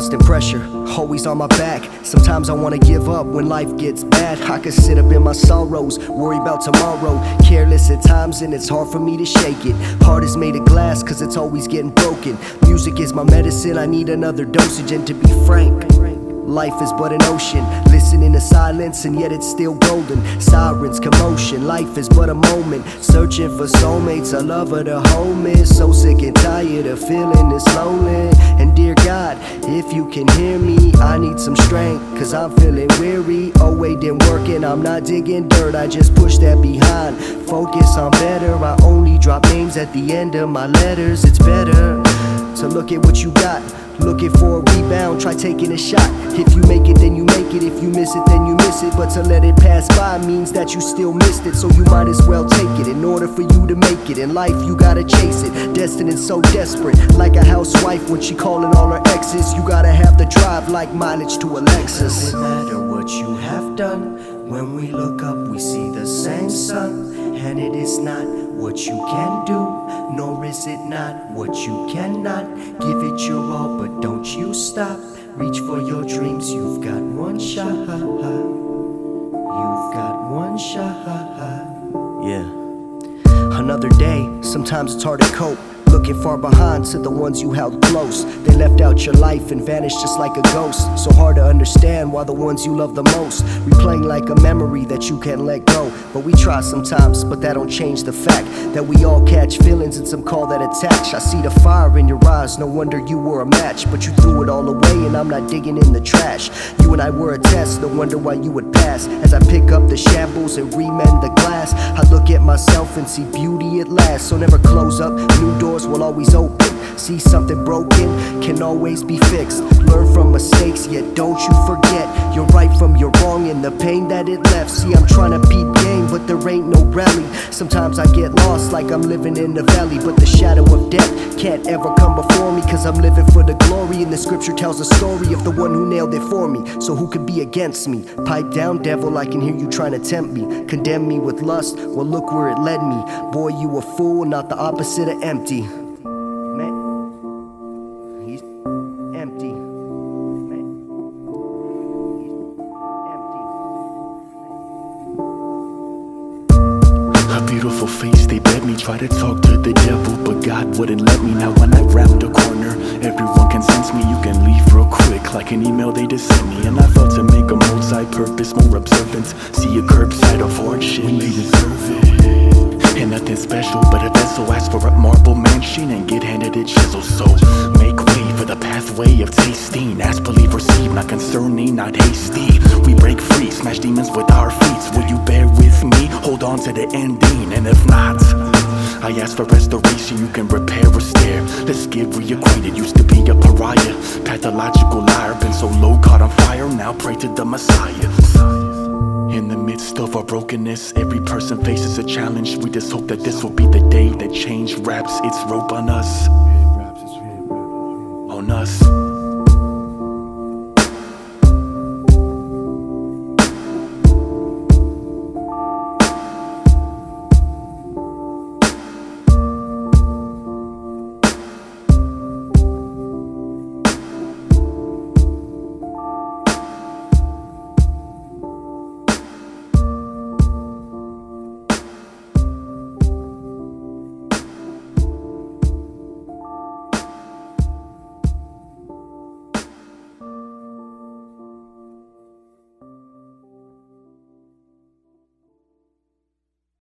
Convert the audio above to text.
constant pressure, always on my back. Sometimes I wanna give up when life gets bad. I could sit up in my sorrows, worry about tomorrow. Careless at times, and it's hard for me to shake it. Heart is made of glass, cause it's always getting broken. Music is my medicine, I need another dosage, and to be frank. Life is but an ocean, listening to silence, and yet it's still golden. Sirens, commotion, life is but a moment. Searching for soulmates, a lover to hold me. So sick and tired of feeling this lonely. And dear God, if you can hear me, I need some strength, cause I'm feeling weary. Oh, wait, didn't working, I'm not digging dirt, I just push that behind. Focus on better, I only drop names at the end of my letters. It's better to look at what you got. Looking for a rebound, try taking a shot. If you make it, then you make it. If you miss it, then you miss it. But to let it pass by means that you still missed it. So you might as well take it. In order for you to make it in life, you gotta chase it. Destined so desperate, like a housewife when she calling all her exes. You gotta have the drive like mileage to a Lexus. Doesn't matter what you have done. When we look up, we see the same sun. And it is not what you can do, nor is it not what you cannot. Give it your all, but don't you stop. Reach for your dreams, you've got one shot. You've got one shot. Yeah. Another day, sometimes it's hard to cope. Looking far behind to the ones you held close. They left out your life and vanished just like a ghost. So hard to understand why the ones you love the most replaying like a memory that you can't let go. But we try sometimes, but that don't change the fact that we all catch feelings and some call that attach. I see the fire in your eyes, no wonder you were a match. But you threw it all away and I'm not digging in the trash. You and I were a test, no wonder why you would pass. As I pick up the shambles and remend the glass, I look at myself and see beauty at last. So never close up, new doors always open. See something broken can always be fixed. Learn from mistakes, yet don't you forget you're right from your wrong and the pain that it left. See, I'm trying to beat game, but there ain't no rally. Sometimes I get lost like I'm living in the valley, but the shadow of death can't ever come before me because I'm living for the glory. And the scripture tells a story of the one who nailed it for me. So who could be against me? Pipe down, devil, I can hear you trying to tempt me. Condemn me with lust, well, look where it led me. Boy, you a fool, not the opposite of empty. Empty. Man. A beautiful face, they bet me try to talk to the devil, but God wouldn't let me. Now when I round the corner, everyone can sense me. You can leave real quick, like an email they just sent me. And I felt to make a multi-purpose, more observance. See a curbside of hardship, we deserve it. And nothing special, but a vessel ask for a marble mansion and get handed a chisel. So make way pathway of tasting. Ask, believe, receive, not concerning, not hasty. We break free, smash demons with our feet. Will you bear with me? Hold on to the ending, and if not, I ask for restoration. You can repair or stare. Let's get reacquainted. Used to be a pariah, pathological liar. Been so low, caught on fire. Now pray to the Messiah. In the midst of our brokenness, every person faces a challenge. We just hope that this will be the day that change wraps its rope. On us.